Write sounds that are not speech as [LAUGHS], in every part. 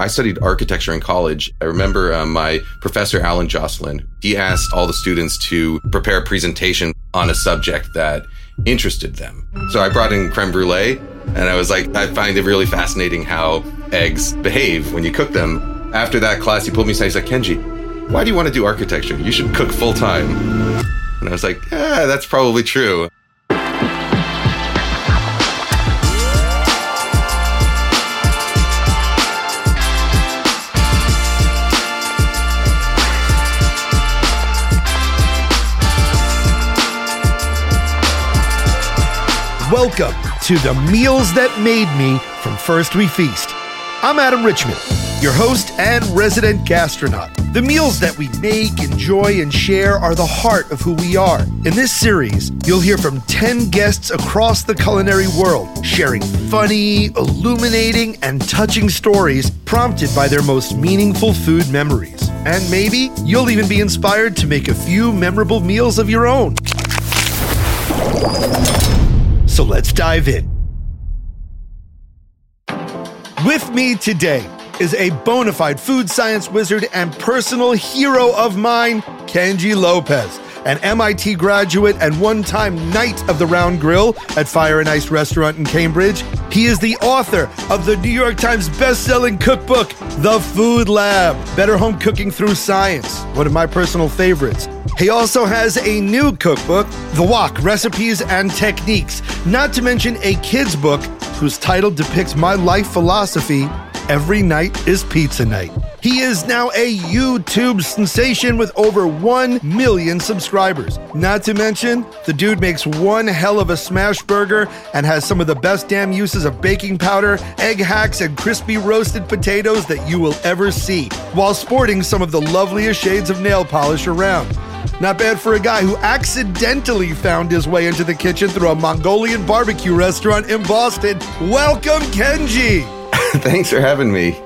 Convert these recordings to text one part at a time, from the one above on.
I studied architecture in college. I remember uh, my professor, Alan Jocelyn, he asked all the students to prepare a presentation on a subject that interested them. So I brought in creme brulee and I was like, I find it really fascinating how eggs behave when you cook them. After that class, he pulled me aside. He's like, Kenji, why do you want to do architecture? You should cook full time. And I was like, yeah, that's probably true. Welcome to the Meals That Made Me from First We Feast. I'm Adam Richman, your host and resident gastronaut. The meals that we make, enjoy, and share are the heart of who we are. In this series, you'll hear from 10 guests across the culinary world, sharing funny, illuminating, and touching stories prompted by their most meaningful food memories. And maybe you'll even be inspired to make a few memorable meals of your own. So let's dive in. With me today is a bona fide food science wizard and personal hero of mine, Kenji Lopez, an MIT graduate and one time Knight of the Round Grill at Fire and Ice Restaurant in Cambridge. He is the author of the New York Times best-selling cookbook, The Food Lab Better Home Cooking Through Science, one of my personal favorites. He also has a new cookbook, The Wok Recipes and Techniques, not to mention a kid's book whose title depicts my life philosophy Every night is pizza night. He is now a YouTube sensation with over 1 million subscribers. Not to mention, the dude makes one hell of a smash burger and has some of the best damn uses of baking powder, egg hacks, and crispy roasted potatoes that you will ever see, while sporting some of the loveliest shades of nail polish around. Not bad for a guy who accidentally found his way into the kitchen through a Mongolian barbecue restaurant in Boston. Welcome, Kenji! [LAUGHS] Thanks for having me.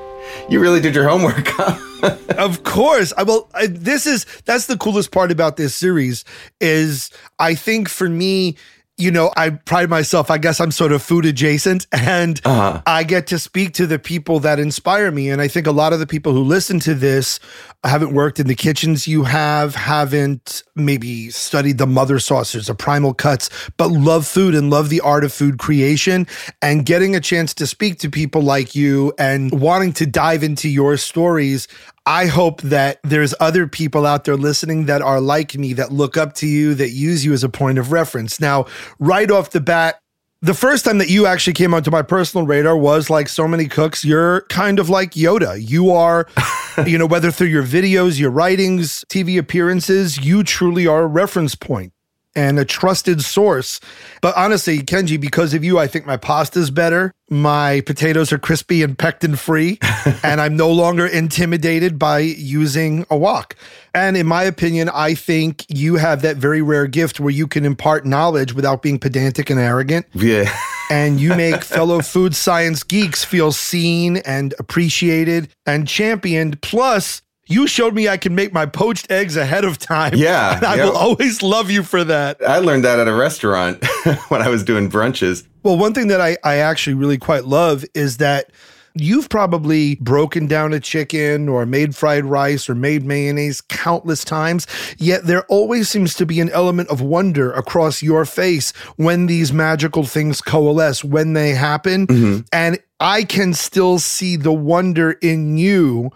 You really did your homework. [LAUGHS] of course. I well, I, this is that's the coolest part about this series is I think for me you know, I pride myself, I guess I'm sort of food adjacent [LAUGHS] and uh-huh. I get to speak to the people that inspire me. And I think a lot of the people who listen to this haven't worked in the kitchens you have, haven't maybe studied the mother saucers or primal cuts, but love food and love the art of food creation. And getting a chance to speak to people like you and wanting to dive into your stories, I hope that there's other people out there listening that are like me, that look up to you, that use you as a point of reference. Now, right off the bat, the first time that you actually came onto my personal radar was like so many cooks, you're kind of like Yoda. You are, [LAUGHS] you know, whether through your videos, your writings, TV appearances, you truly are a reference point and a trusted source. But honestly, Kenji, because of you, I think my pasta's better. My potatoes are crispy and pectin free, [LAUGHS] and I'm no longer intimidated by using a wok. And in my opinion, I think you have that very rare gift where you can impart knowledge without being pedantic and arrogant. Yeah. [LAUGHS] and you make [LAUGHS] fellow food science geeks feel seen and appreciated and championed. Plus, you showed me I can make my poached eggs ahead of time. Yeah. [LAUGHS] And I will always love you for that. I learned that at a restaurant [LAUGHS] when I was doing brunches. Well, one thing that I, I actually really quite love is that You've probably broken down a chicken or made fried rice or made mayonnaise countless times, yet there always seems to be an element of wonder across your face when these magical things coalesce, when they happen. Mm-hmm. And I can still see the wonder in you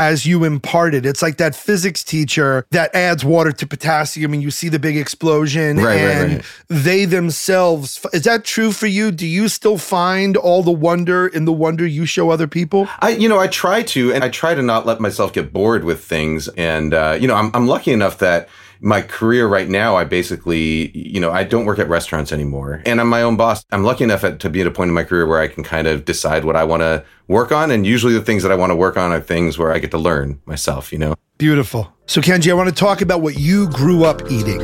as you impart it. It's like that physics teacher that adds water to potassium and you see the big explosion. Right, and right, right. they themselves, is that true for you? Do you still find all the wonder in the wonder you show other people? I, you know, I try to, and I try to not let myself get bored with things. And, uh, you know, I'm, I'm lucky enough that my career right now, I basically, you know, I don't work at restaurants anymore and I'm my own boss. I'm lucky enough at, to be at a point in my career where I can kind of decide what I want to work on. And usually the things that I want to work on are things where I get to learn myself, you know? Beautiful. So, Kenji, I want to talk about what you grew up eating.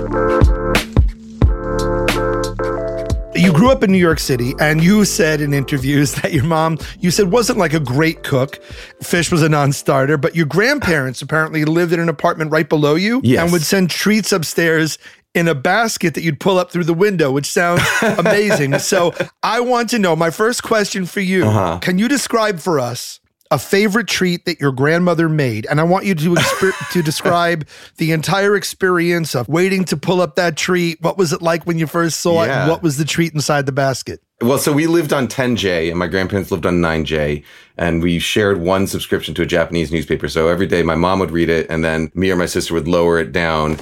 You grew up in New York City, and you said in interviews [LAUGHS] that your mom, you said, wasn't like a great cook. Fish was a non starter, but your grandparents apparently lived in an apartment right below you yes. and would send treats upstairs in a basket that you'd pull up through the window, which sounds amazing. [LAUGHS] so I want to know my first question for you uh-huh. can you describe for us a favorite treat that your grandmother made, and I want you to exper- [LAUGHS] to describe the entire experience of waiting to pull up that treat. What was it like when you first saw it? Yeah. And what was the treat inside the basket? Well, so we lived on 10J and my grandparents lived on 9J and we shared one subscription to a Japanese newspaper. So every day my mom would read it and then me or my sister would lower it down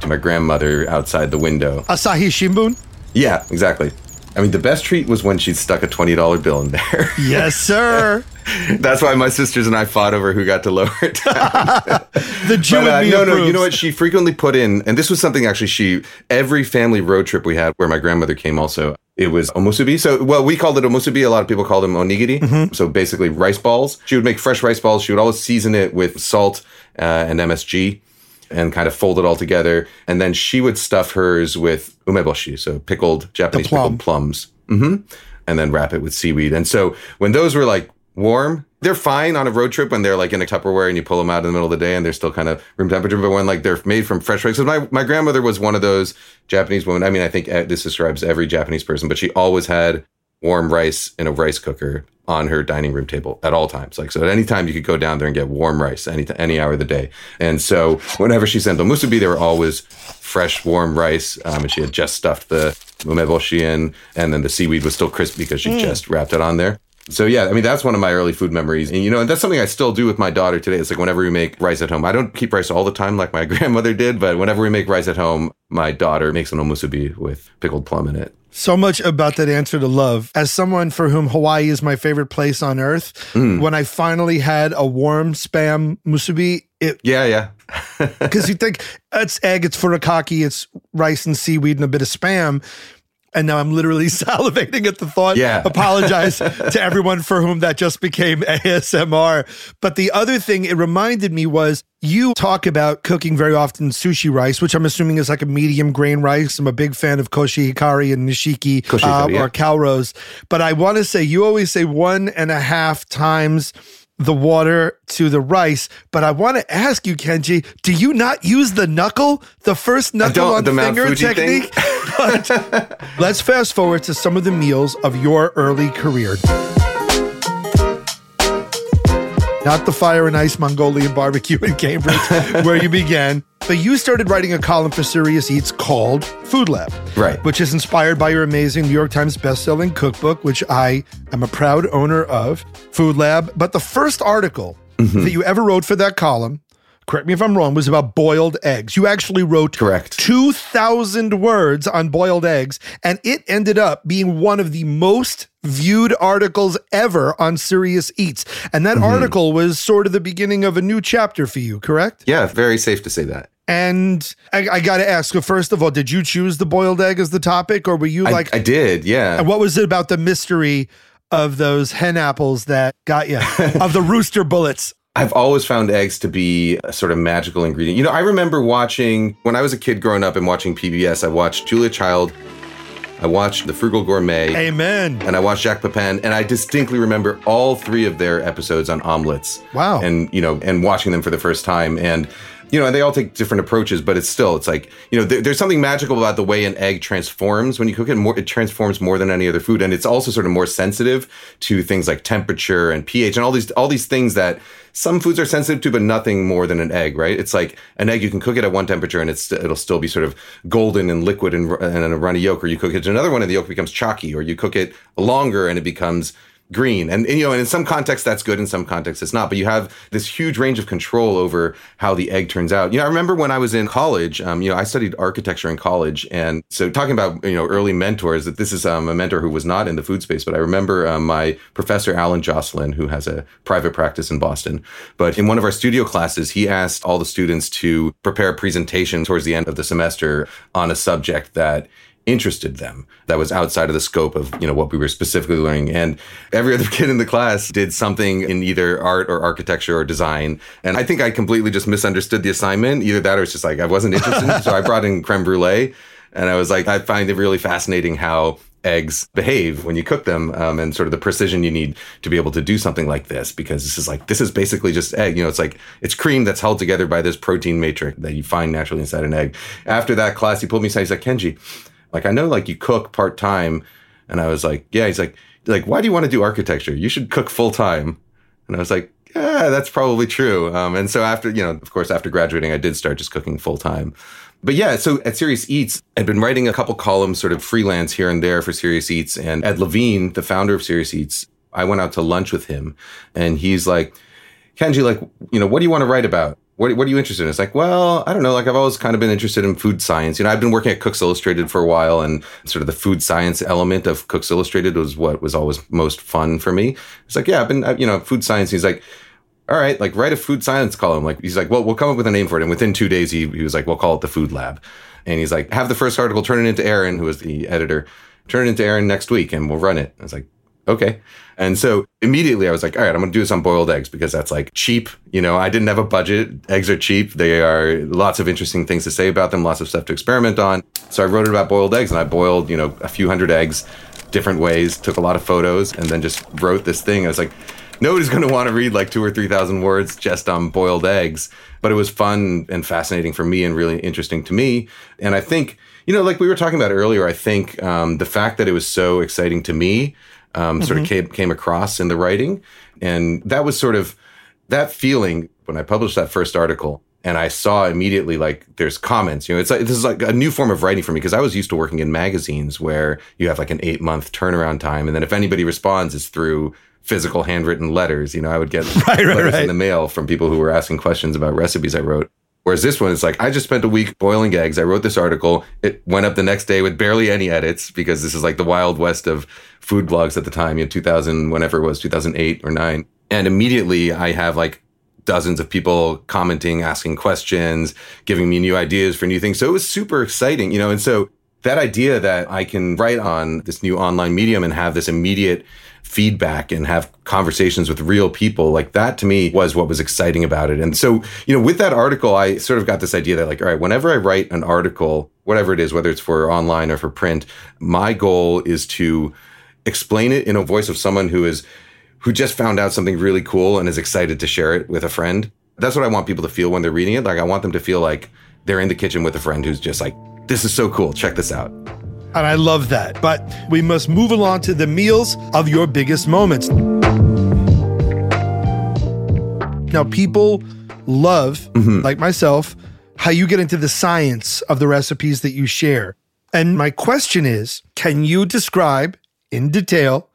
to my grandmother outside the window. Asahi Shimbun. Yeah, exactly. I mean, the best treat was when she'd stuck a $20 bill in there. Yes, sir. [LAUGHS] [LAUGHS] That's why my sisters and I fought over who got to lower it down. [LAUGHS] the Jew But, uh, no, no, you know what? She frequently put in, and this was something actually she, every family road trip we had where my grandmother came also, it was omusubi. So, well, we called it omusubi. A lot of people called them onigiri. Mm-hmm. So basically rice balls. She would make fresh rice balls. She would always season it with salt uh, and MSG and kind of fold it all together. And then she would stuff hers with umeboshi, so pickled, Japanese plum. pickled plums. hmm And then wrap it with seaweed. And so when those were like warm, they're fine on a road trip when they're like in a Tupperware and you pull them out in the middle of the day and they're still kind of room temperature. But when like they're made from fresh rice, so my, my grandmother was one of those Japanese women. I mean, I think uh, this describes every Japanese person, but she always had warm rice in a rice cooker on her dining room table at all times. Like, so at any time you could go down there and get warm rice any, any hour of the day. And so whenever she sent the musubi, they were always fresh, warm rice. Um, and she had just stuffed the umeboshi in, and then the seaweed was still crispy because she just wrapped it on there. So yeah, I mean that's one of my early food memories, and you know, and that's something I still do with my daughter today. It's like whenever we make rice at home, I don't keep rice all the time like my [LAUGHS] grandmother did, but whenever we make rice at home, my daughter makes an omusubi with pickled plum in it. So much about that answer to love. As someone for whom Hawaii is my favorite place on earth, Mm. when I finally had a warm spam musubi, it Yeah, yeah, [LAUGHS] because you think it's egg, it's furikake, it's rice and seaweed and a bit of spam. And now I'm literally [LAUGHS] salivating at the thought. Yeah. Apologize [LAUGHS] to everyone for whom that just became [LAUGHS] ASMR. But the other thing it reminded me was you talk about cooking very often sushi rice, which I'm assuming is like a medium grain rice. I'm a big fan of koshi hikari and nishiki Koshi uh, yeah. or calrose. But I want to say you always say one and a half times the water to the rice. But I want to ask you, Kenji, do you not use the knuckle, the first knuckle on the finger technique? [LAUGHS] But [LAUGHS] let's fast forward to some of the meals of your early career. Not the fire and ice Mongolian barbecue in Cambridge, [LAUGHS] where you began, but you started writing a column for Serious Eats called Food Lab right. which is inspired by your amazing New York Times bestselling cookbook, which I am a proud owner of, Food Lab. But the first article mm-hmm. that you ever wrote for that column, correct me if I'm wrong, was about boiled eggs. You actually wrote Correct. 2,000 words on boiled eggs, and it ended up being one of the most viewed articles ever on Serious Eats. And that mm-hmm. article was sort of the beginning of a new chapter for you, correct? Yeah, very safe to say that. And I, I got to ask, first of all, did you choose the boiled egg as the topic, or were you I, like, I did, yeah. and what was it about the mystery of those hen apples that got you, [LAUGHS] of the rooster bullets? I've always found eggs to be a sort of magical ingredient. You know, I remember watching when I was a kid growing up and watching PBS. I watched Julia Child, I watched The Frugal Gourmet, Amen. and I watched Jacques Pepin, and I distinctly remember all three of their episodes on omelets. Wow. And you know, and watching them for the first time, and you know, and they all take different approaches, but it's still, it's like you know, there, there's something magical about the way an egg transforms when you cook it. More, it transforms more than any other food, and it's also sort of more sensitive to things like temperature and pH and all these all these things that some foods are sensitive to, but nothing more than an egg, right? It's like an egg, you can cook it at one temperature and it's it'll still be sort of golden and liquid and, and a runny yolk, or you cook it to another one and the yolk becomes chalky, or you cook it longer and it becomes green. And, and, you know, and in some contexts that's good, in some contexts it's not. But you have this huge range of control over how the egg turns out. You know, I remember when I was in college, um, you know, I studied architecture in college, and so talking about you know early mentors, that this is um, a mentor who was not in the food space, but I remember um, my professor Alan Jocelyn, who has a private practice in Boston. But in one of our studio classes, he asked all the students to prepare a presentation towards the end of the semester on a subject that interested them. That was outside of the scope of you know what we were specifically learning. And every other [LAUGHS] kid in the class did something in either art or architecture or design. And i think i completely just misunderstood the assignment. Either that or it's just like i wasn't interested. [LAUGHS] So i brought in creme brulee. And i was like i find it really fascinating how eggs behave when you cook them um, and sort of the precision you need to be able to do something like this because this is like this is basically just egg. You know it's like it's cream that's held together by this protein matrix that you find naturally inside an egg. After that class he pulled me aside. He's like kenji like I know like you cook part time, and I was like, yeah. He's like, like why do you want to do architecture? You should cook full time. And I was like, yeah, that's probably true. Um, and so after, you know, of course, after graduating, I did start just cooking full time. But yeah, so at Serious Eats, I'd been writing a couple columns sort of freelance here and there for Serious Eats. And Ed Levine, the founder of Serious Eats, I went out to lunch with him and he's like, Kenji, like, you know, what do you want to write about? What, what are you interested in? It's like, well, I don't know. Like, I've always kind of been interested in food science. You know, I've been working at Cooks Illustrated for a while, and sort of the food science element of Cooks Illustrated was what was always most fun for me. It's like, yeah, I've been, you know, food science. He's like, all right, like write a food science column. Like he's like, well, we'll come up with a name for it. And within two days, he, he was like, we'll call it the Food Lab. And he's like, have the first article, turn it into Aaron, who was the editor, turn it into Aaron next week, and we'll run it. I was like, okay. And so immediately I was like, all right, I'm going to do this on boiled eggs because that's like cheap. You know, I didn't have a budget. Eggs are cheap. They are lots of interesting things to say about them, lots of stuff to experiment on. So I wrote it about boiled eggs and I boiled, you know, a few hundred eggs different ways, took a lot of photos, and then just wrote this thing. I was like, nobody's going to want to read like two or 3,000 words just on boiled eggs. But it was fun and fascinating for me and really interesting to me. And I think, you know, like we were talking about earlier, I think um, the fact that it was so exciting to me um, mm-hmm. sort of mm-hmm. came, came across in the writing. And that was sort of that feeling when I published that first article and I saw immediately like there's comments. You know, it's like this is like a new form of writing for me because I was used to working in magazines where you have like an eight month turnaround time, and then if anybody responds, it's through physical handwritten letters. You know, I would get [LAUGHS] right, letters right, right. in the mail from people who were asking questions about recipes I wrote. Whereas this one, it's like, I just spent a week boiling eggs. I wrote this article. It went up the next day with barely any edits because this is like the wild west of food blogs at the time, you know, 2000, whenever it was, 2008 or nine. And immediately I have like dozens of people commenting, asking questions, giving me new ideas for new things. So it was super exciting, you know, and so that idea that I can write on this new online medium and have this immediate feedback and have conversations with real people like that to me was what was exciting about it. And so you know with that article i sort of got this idea that like all right whenever i write an article whatever it is whether it's for online or for print my goal is to explain it in a voice of someone who is who just found out something really cool and is excited to share it with a friend. That's what i want people to feel when they're reading it. Like i want them to feel like they're in the kitchen with a friend who's just like this is so cool. Check this out and I love that. But we must move along to the meals of your biggest moments. Now, people love, mm-hmm. like myself, how you get into the science of the recipes that you share. And my question is can you describe in detail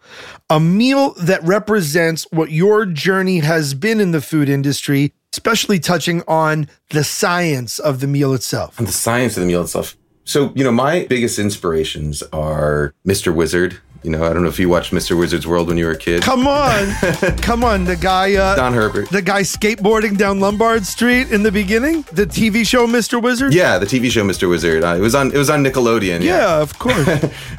a meal that represents what your journey has been in the food industry, especially touching on the science of the meal itself? And the science of the meal itself. So, you know, my biggest inspirations are Mr. Wizard. You know, I don't know if you watched Mr. Wizard's World when you were a kid. Come on. [LAUGHS] Come on. The guy, uh, Don Herbert. The guy skateboarding down Lombard Street in the beginning? The TV show Mr. Wizard? Yeah, the TV show Mr. Wizard. Uh, it was on it was on Nickelodeon. Yeah, yeah of course. [LAUGHS]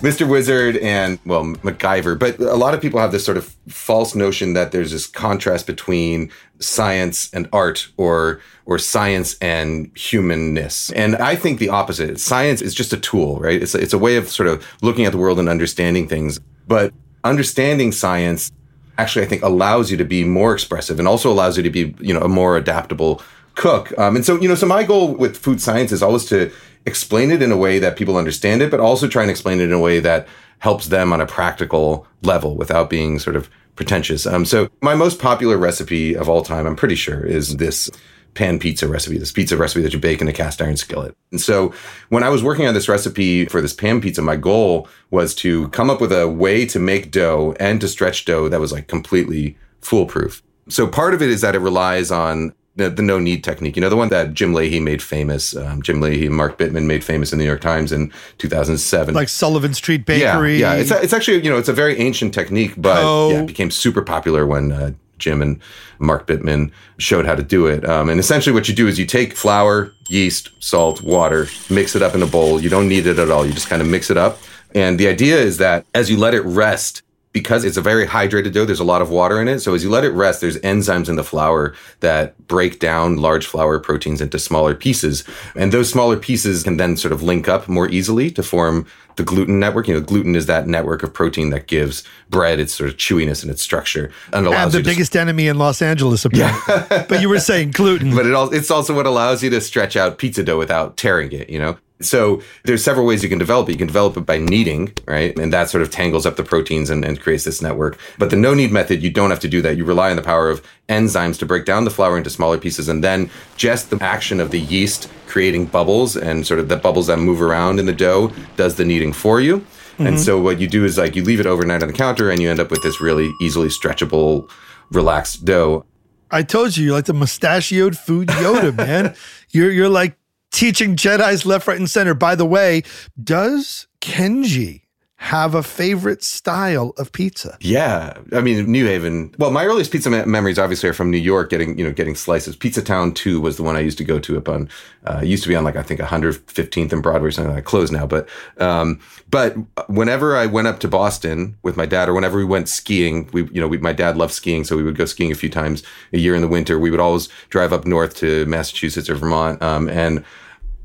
Mr. Wizard and, well, MacGyver. But a lot of people have this sort of false notion that there's this contrast between science and art or or science and humanness. And I think the opposite. Science is just a tool, right? It's a, it's a way of sort of looking at the world and understanding things. But understanding science actually I think allows you to be more expressive and also allows you to be, you know, a more adaptable cook. Um, and so, you know, so my goal with food science is always to explain it in a way that people understand it, but also try and explain it in a way that helps them on a practical level without being sort of pretentious. Um, so my most popular recipe of all time, I'm pretty sure, is this pan pizza recipe, this pizza recipe that you bake in a cast iron skillet. And so when I was working on this recipe for this pan pizza, my goal was to come up with a way to make dough and to stretch dough that was like completely foolproof. So part of it is that it relies on the, the no knead technique, you know, the one that Jim Lahey made famous. Um, Jim Lahey and Mark Bittman made famous in the New York Times in 2007. Like Sullivan Street Bakery. Yeah, yeah. It's, it's actually, you know, it's a very ancient technique, but oh. yeah, it became super popular when uh, Jim and Mark Bittman showed how to do it. Um, and essentially, what you do is you take flour, yeast, salt, water, mix it up in a bowl. You don't knead it at all. You just kind of mix it up. And the idea is that as you let it rest, because it's a very hydrated dough, there's a lot of water in it. So as you let it rest, there's enzymes in the flour that break down large flour proteins into smaller pieces. And those smaller pieces can then sort of link up more easily to form the gluten network. You know, gluten is that network of protein that gives bread its sort of chewiness and its structure. And, allows and the biggest to, enemy in Los Angeles, apparently. Yeah. but you were saying gluten. [LAUGHS] But it all, it's also what allows you to stretch out pizza dough without tearing it, you know? So there's several ways you can develop it. You can develop it by kneading, right? And that sort of tangles up the proteins and, and, creates this network. But the no knead method, you don't have to do that. You rely on the power of enzymes to break down the flour into smaller pieces and then just the action of the yeast creating bubbles and sort of the bubbles that move around in the dough does the kneading for you. Mm-hmm. And so what you do is like you leave it overnight on the counter and you end up with this really easily stretchable, relaxed dough. I told you, you're like the mustachioed food Yoda, man. [LAUGHS] You're you're like teaching Jedi's left, right, and center. By the way, does Kenji have a favorite style of pizza? Yeah, I mean New Haven. Well, my earliest pizza me- memories obviously are from New York, getting you know getting slices. Pizza Town Two was the one I used to go to up on. Uh, used to be on like I think 115th and Broadway, something like closed now. But um, but whenever I went up to Boston with my dad, or whenever we went skiing, we you know we, my dad loved skiing, so we would go skiing a few times a year in the winter. We would always drive up north to Massachusetts or Vermont, um, and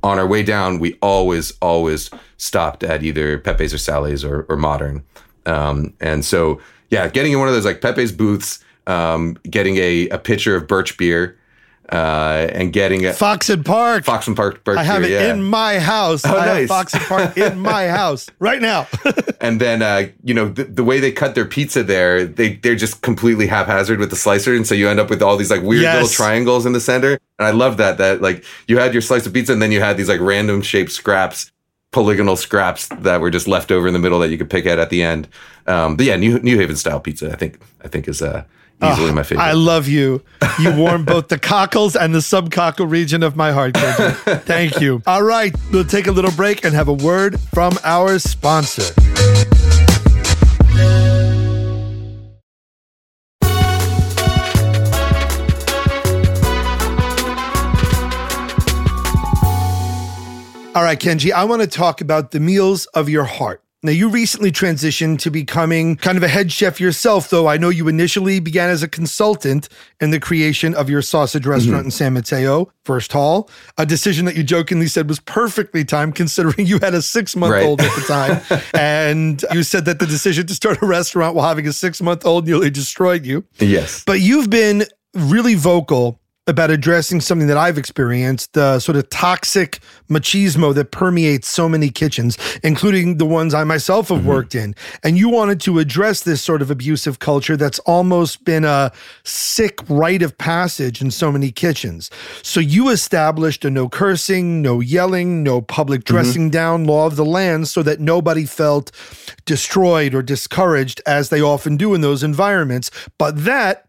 on our way down, we always, always stopped at either Pepe's or Sally's or, or Modern. Um, and so, yeah, getting in one of those like Pepe's booths, um, getting a, a pitcher of birch beer, uh, and getting a Foxon Park. Foxon Park. Birch I have beer, it yeah. in my house. Oh, I nice. have Foxon Park [LAUGHS] in my house right now. [LAUGHS] and then uh, you know the, the, way they cut their pizza there, they they're just completely haphazard with the slicer, and so you end up with all these like weird Yes. little triangles in the center. And I love that that like you had your slice of pizza, and then you had these like random shaped scraps, polygonal scraps that were just left over in the middle that you could pick at at the end. Um, but yeah, New New Haven style pizza, I think I think is uh, easily my favorite. I love you. You warm both the cockles and the subcockle region of my heart, Kenji. [LAUGHS] Thank you. All right, we'll take a little break and have a word from our sponsor. All right, Kenji, I want to talk about the meals of your heart. Now, you recently transitioned to becoming kind of a head chef yourself, though I know you initially began as a consultant in the creation of your sausage mm-hmm. restaurant in San Mateo, Wursthall, a decision that you jokingly said was perfectly timed considering you had a six month old at the time. [LAUGHS] and you said that the decision to start a restaurant while having a six month old nearly destroyed you. yes. But you've been really vocal about addressing something that I've experienced the sort of toxic machismo that permeates so many kitchens, including the ones I myself have mm-hmm. worked in. And you wanted to address this sort of abusive culture that's almost been a sick rite of passage in so many kitchens. So you established a no cursing, no yelling, no public mm-hmm. dressing down law of the land so that nobody felt destroyed or discouraged as they often do in those environments. But that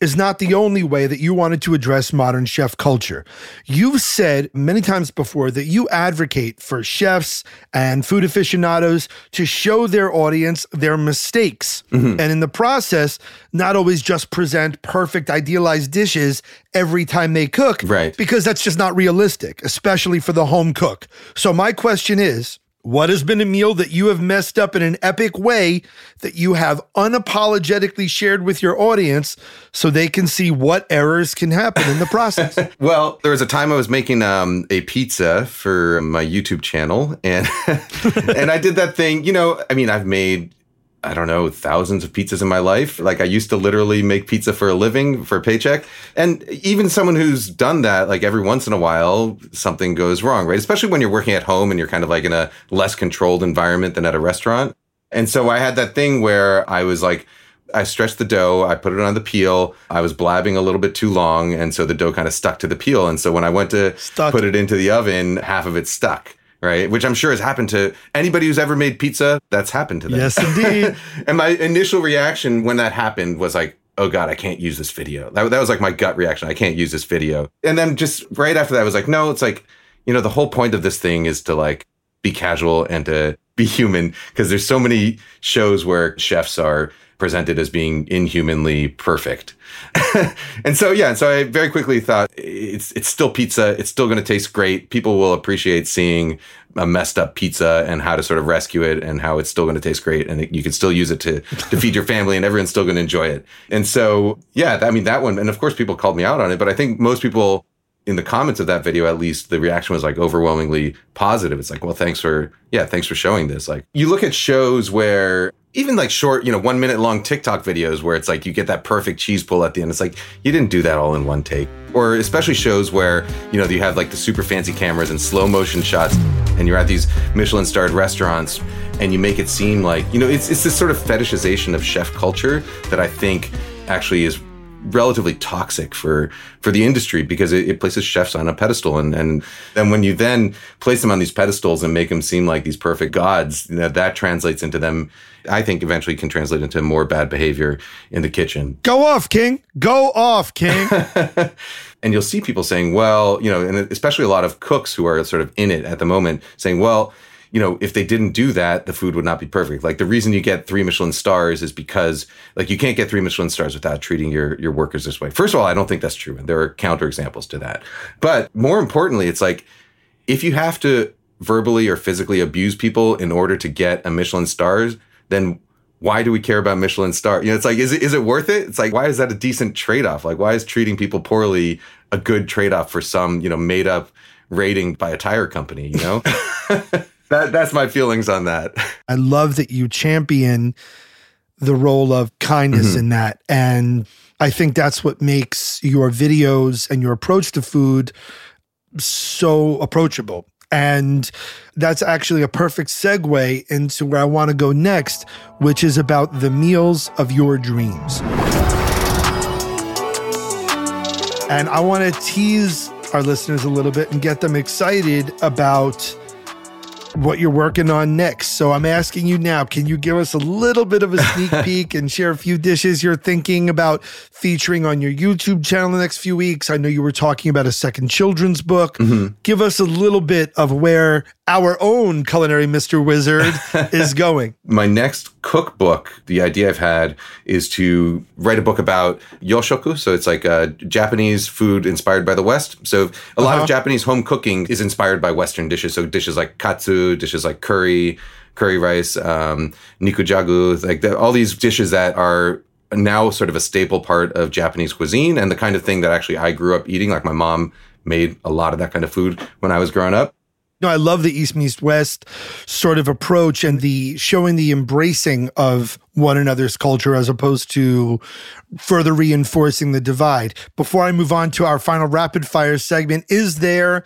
is not the only way that you wanted to address modern chef culture. You've said many times before that you advocate for chefs and food aficionados to show their audience their mistakes. Mm-hmm. And in the process, not always just present perfect, idealized dishes every time they cook. Right. Because that's just not realistic, especially for the home cook. So, my question is, what has been a meal that you have messed up in an epic way that you have unapologetically shared with your audience so they can see what errors can happen in the process? [LAUGHS] Well, there was a time I was making um, a pizza for my YouTube channel, and [LAUGHS] and I did that thing. You know, I mean, I've made I don't know thousands of pizzas in my life. Like I used to literally make pizza for a living for a paycheck, and even someone who's done that, like every once in a while, something goes wrong, right? Especially when you're working at home and you're kind of like in a less controlled environment than at a restaurant. And so I had that thing where I was like. I stretched the dough. I put it on the peel. I was blabbing a little bit too long, and so the dough kind of stuck to the peel. And so when I went to Stuck. put it into the oven, half of it stuck. Right, which I'm sure has happened to anybody who's ever made pizza. That's happened to them. Yes, indeed. [LAUGHS] and my initial reaction when that happened was like, "Oh God, I can't use this video." That, that was like my gut reaction. I can't use this video. And then just right after that, I was like, "No, it's like, you know, the whole point of this thing is to like be casual and to be [LAUGHS] human because there's so many shows where chefs are presented as being inhumanly perfect. [LAUGHS] and so yeah, and so I very quickly thought it's it's still pizza. It's still going to taste great. People will appreciate seeing a messed up pizza and how to sort of rescue it and how it's still going to taste great and you can still use it to to feed your family and everyone's still going to enjoy it. And so yeah, I mean that one and of course people called me out on it, but I think most people in the comments of that video, at least the reaction was like overwhelmingly positive. It's like, well, thanks for, yeah, thanks for showing this. Like, you look at shows where even like short, you know, one minute long TikTok videos where it's like you get that perfect cheese pull at the end. It's like you didn't do that all in one take. Or especially shows where, you know, you have like the super fancy cameras and slow motion shots and you're at these Michelin starred restaurants and you make it seem like, you know, it's, it's this sort of fetishization of chef culture that I think actually is relatively toxic for for the industry because it, it, places chefs on a pedestal. And and then when you then place them on these pedestals and make them seem like these perfect gods you know, that translates into them i think eventually can translate into more bad behavior in the kitchen. Go off king. Go off king. [LAUGHS] And you'll see people saying well you know and especially a lot of cooks who are sort of in it at the moment saying well you know, if they didn't do that, the food would not be perfect. Like the reason you get three Michelin stars is because like you can't get three Michelin stars without treating your your workers this way. First of all, I don't think that's true. And there are counterexamples to that. But more importantly, it's like if you have to verbally or physically abuse people in order to get a Michelin stars, then why do we care about Michelin star? You know, it's like, is it, is it worth it? It's like, why is that a decent trade off? Like, why is treating people poorly a good trade off for some, you know, made up rating by a tire company, you know? [LAUGHS] that that's my feelings on that. [LAUGHS] I love that you champion the role of kindness mm-hmm. in that and I think that's what makes your videos and your approach to food so approachable. And that's actually a perfect segue into where I want to go next, which is about the meals of your dreams. And I want to tease our listeners a little bit and get them excited about what you're working on next. So I'm asking you now, can you give us a little bit of a sneak [LAUGHS] peek and share a few dishes you're thinking about featuring on your YouTube channel the next few weeks? I know you were talking about a second children's book. Mm-hmm. Give us a little bit of where our own culinary Mr. Wizard [LAUGHS] is going. My next cookbook, the idea I've had is to write a book about yoshoku. So it's like a Japanese food inspired by the West. So a lot uh-huh. of Japanese home cooking is inspired by Western dishes. So dishes like katsu, dishes like curry, curry rice, um, nikujaga, like the, all these dishes that are now sort of a staple part of Japanese cuisine and the kind of thing that actually I grew up eating. Like my mom made a lot of that kind of food when I was growing up know, I love the East meets West sort of approach and the showing the embracing of one another's culture as opposed to further reinforcing the divide. Before I move on to our final rapid fire segment, is there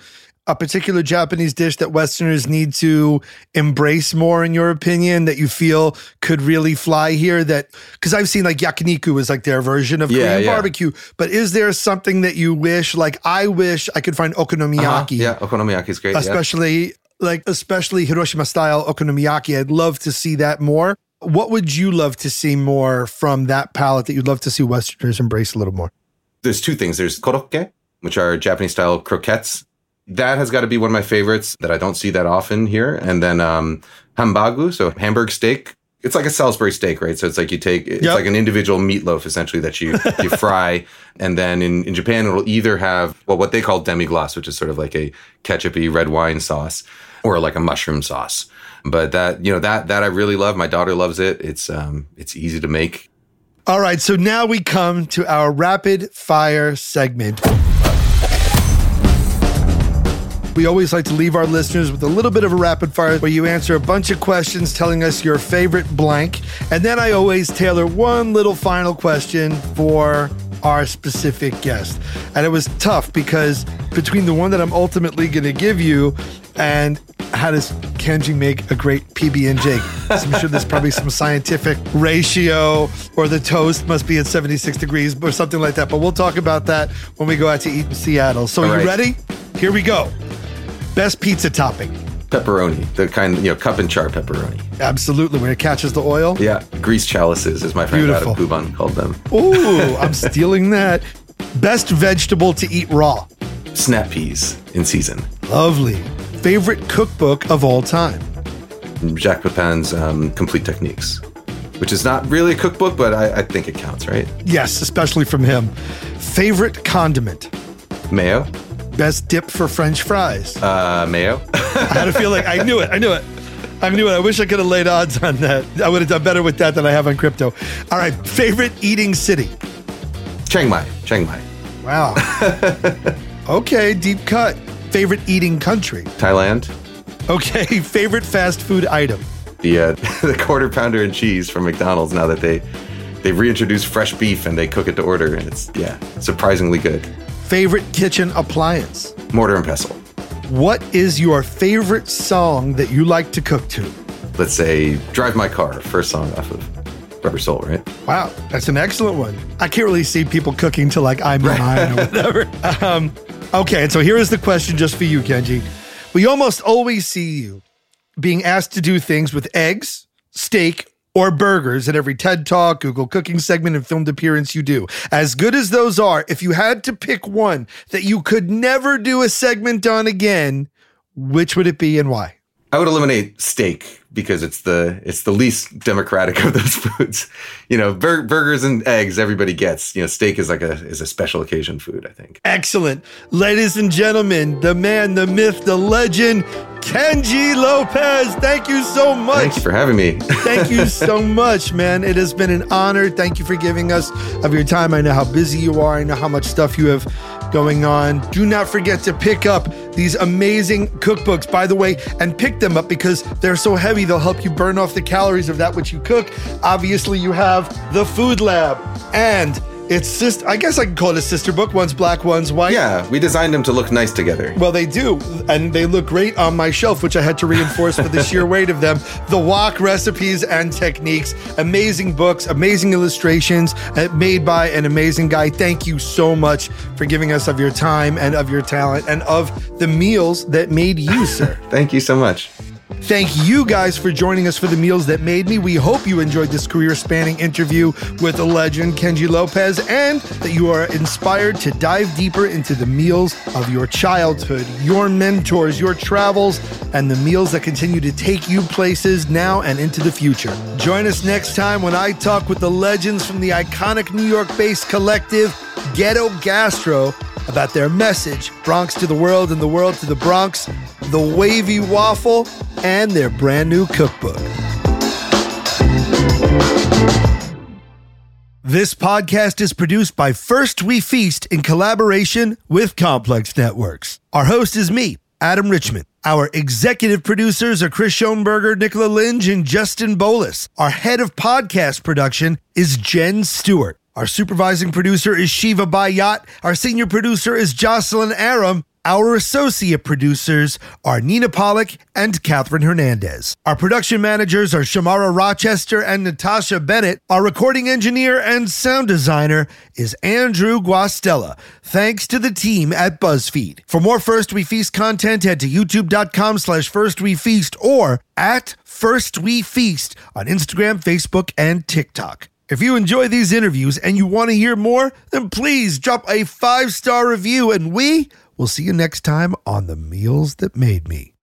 a particular Japanese dish that Westerners need to embrace more, in your opinion, that you feel could really fly here? That because I've seen like yakiniku is like their version of yeah, Korean yeah. barbecue, but is there something that you wish, like I wish I could find okonomiyaki? Uh-huh. Yeah, okonomiyaki is great, especially yeah. like especially Hiroshima style okonomiyaki. I'd love to see that more. What would you love to see more from that palette that you'd love to see Westerners embrace a little more? There's two things. There's korokke, which are Japanese style croquettes that has got to be one of my favorites that I don't see that often here. And then um, hambagu, so Hamburg steak. It's like a Salisbury steak, right? So it's like you take it's yep. like an individual meatloaf essentially that you [LAUGHS] you fry, and then in, in Japan it'll either have well what they call demi glace, which is sort of like a ketchupy red wine sauce, or like a mushroom sauce. But that you know that that I really love. My daughter loves it. It's um it's easy to make. All right, so now we come to our rapid fire segment. We always like to leave our listeners with a little bit of a rapid fire where you answer a bunch of questions telling us your favorite blank. And then I always tailor one little final question for our specific guest. And it was tough because between the one that I'm ultimately going to give you and how does Kenji make a great PB and J? I'm sure there's probably some scientific ratio, or the toast must be at 76 degrees, or something like that. But we'll talk about that when we go out to eat in Seattle. So, All are you right. ready? Here we go. Best pizza topping. Pepperoni, the kind, you know, cup and char pepperoni. Absolutely, when it catches the oil. Yeah, grease chalices, as my friend Beautiful. Adam Kuban called them. Ooh, I'm [LAUGHS] stealing that. Best vegetable to eat raw. Snap peas in season. Lovely. Favorite cookbook of all time. Jacques Pepin's um, Complete Techniques, which is not really a cookbook, but I, I think it counts, right? Yes, especially from him. Favorite condiment. Mayo. Best dip for French fries. Uh, mayo. [LAUGHS] I had a feeling. I knew it. I knew it. I knew it. I wish I could have laid odds on that. I would have done better with that than I have on crypto. All right. Favorite eating city? Chiang Mai. Chiang Mai. Wow. [LAUGHS] okay. Deep cut. Favorite eating country? Thailand. Okay. [LAUGHS] Favorite fast food item? the uh, the quarter pounder and cheese from McDonald's now that they they've reintroduced fresh beef and they cook it to order, and it's yeah surprisingly good. Favorite kitchen appliance? Mortar and pestle. What is your favorite song that you like to cook to? Let's say "Drive My Car," first song off of Rubber Soul, right? Wow, that's an excellent one. I can't really see people cooking to like I'm Mine or [LAUGHS] whatever. Um, okay, and so here is the question just for you, Kenji. We almost always see you being asked to do things with eggs, steak, or burgers at every TED Talk, Google Cooking segment, and filmed appearance you do. As good as those are, if you had to pick one that you could never do a segment on again, which would it be and why? I would eliminate steak because it's the it's the least democratic of those [LAUGHS] foods. You know, bur- burgers and eggs everybody gets. You know, steak is like a is a special occasion food. I think. Excellent, ladies and gentlemen, the man, the myth, the legend, Kenji Lopez. Thank you so much. Thank you for having me. [LAUGHS] Thank you so much, man. It has been an honor. Thank you for giving us of your time. I know how busy you are. I know how much stuff you have going on. Do not forget to pick up these amazing cookbooks, by the way, and pick them up because they're so heavy, they'll help you burn off the calories of that which you cook. Obviously, you have the Food Lab and it's sister. I guess I can call it a sister book. One's black, one's white. Yeah, we designed them to look nice together. Well, they do, and they look great on my shelf, which I had to reinforce for the sheer [LAUGHS] weight of them. The wok recipes and techniques, amazing books, amazing illustrations, uh, made by an amazing guy. Thank you so much for giving us of your time and of your talent and of the meals that made you, sir. [LAUGHS] Thank you so much. Thank you guys for joining us for the meals that made me. We hope you enjoyed this career spanning interview with the legend Kenji Lopez and that you are inspired to dive deeper into the meals of your childhood, your mentors, your travels, and the meals that continue to take you places now and into the future. Join us next time when I talk with the legends from the iconic New York based collective Ghetto Gastro about their message Bronx to the world and the world to the Bronx, the wavy waffle, and their brand new cookbook. This podcast is produced by First We Feast in collaboration with Complex Networks. Our host is me, Adam Richman. Our executive producers are Chris Schonberger, Nicola Linge, and Justin Bolois. Our head of podcast production is Jen Stewart. Our supervising producer is Shiva Bayat. Our senior producer is Jocelyn Arem. Our associate producers are Nina Pollock and Katherine Hernandez. Our production managers are Shamara Rochester and Natasha Bennett. Our recording engineer and sound designer is Andrew Guastella. Thanks to the team at BuzzFeed. For more First We Feast content, head to youtube.com slash First We Feast or at First We Feast on Instagram, Facebook, and TikTok. If you enjoy these interviews and you want to hear more, then please drop a five star review and we will see you next time on The Meals That Made Me.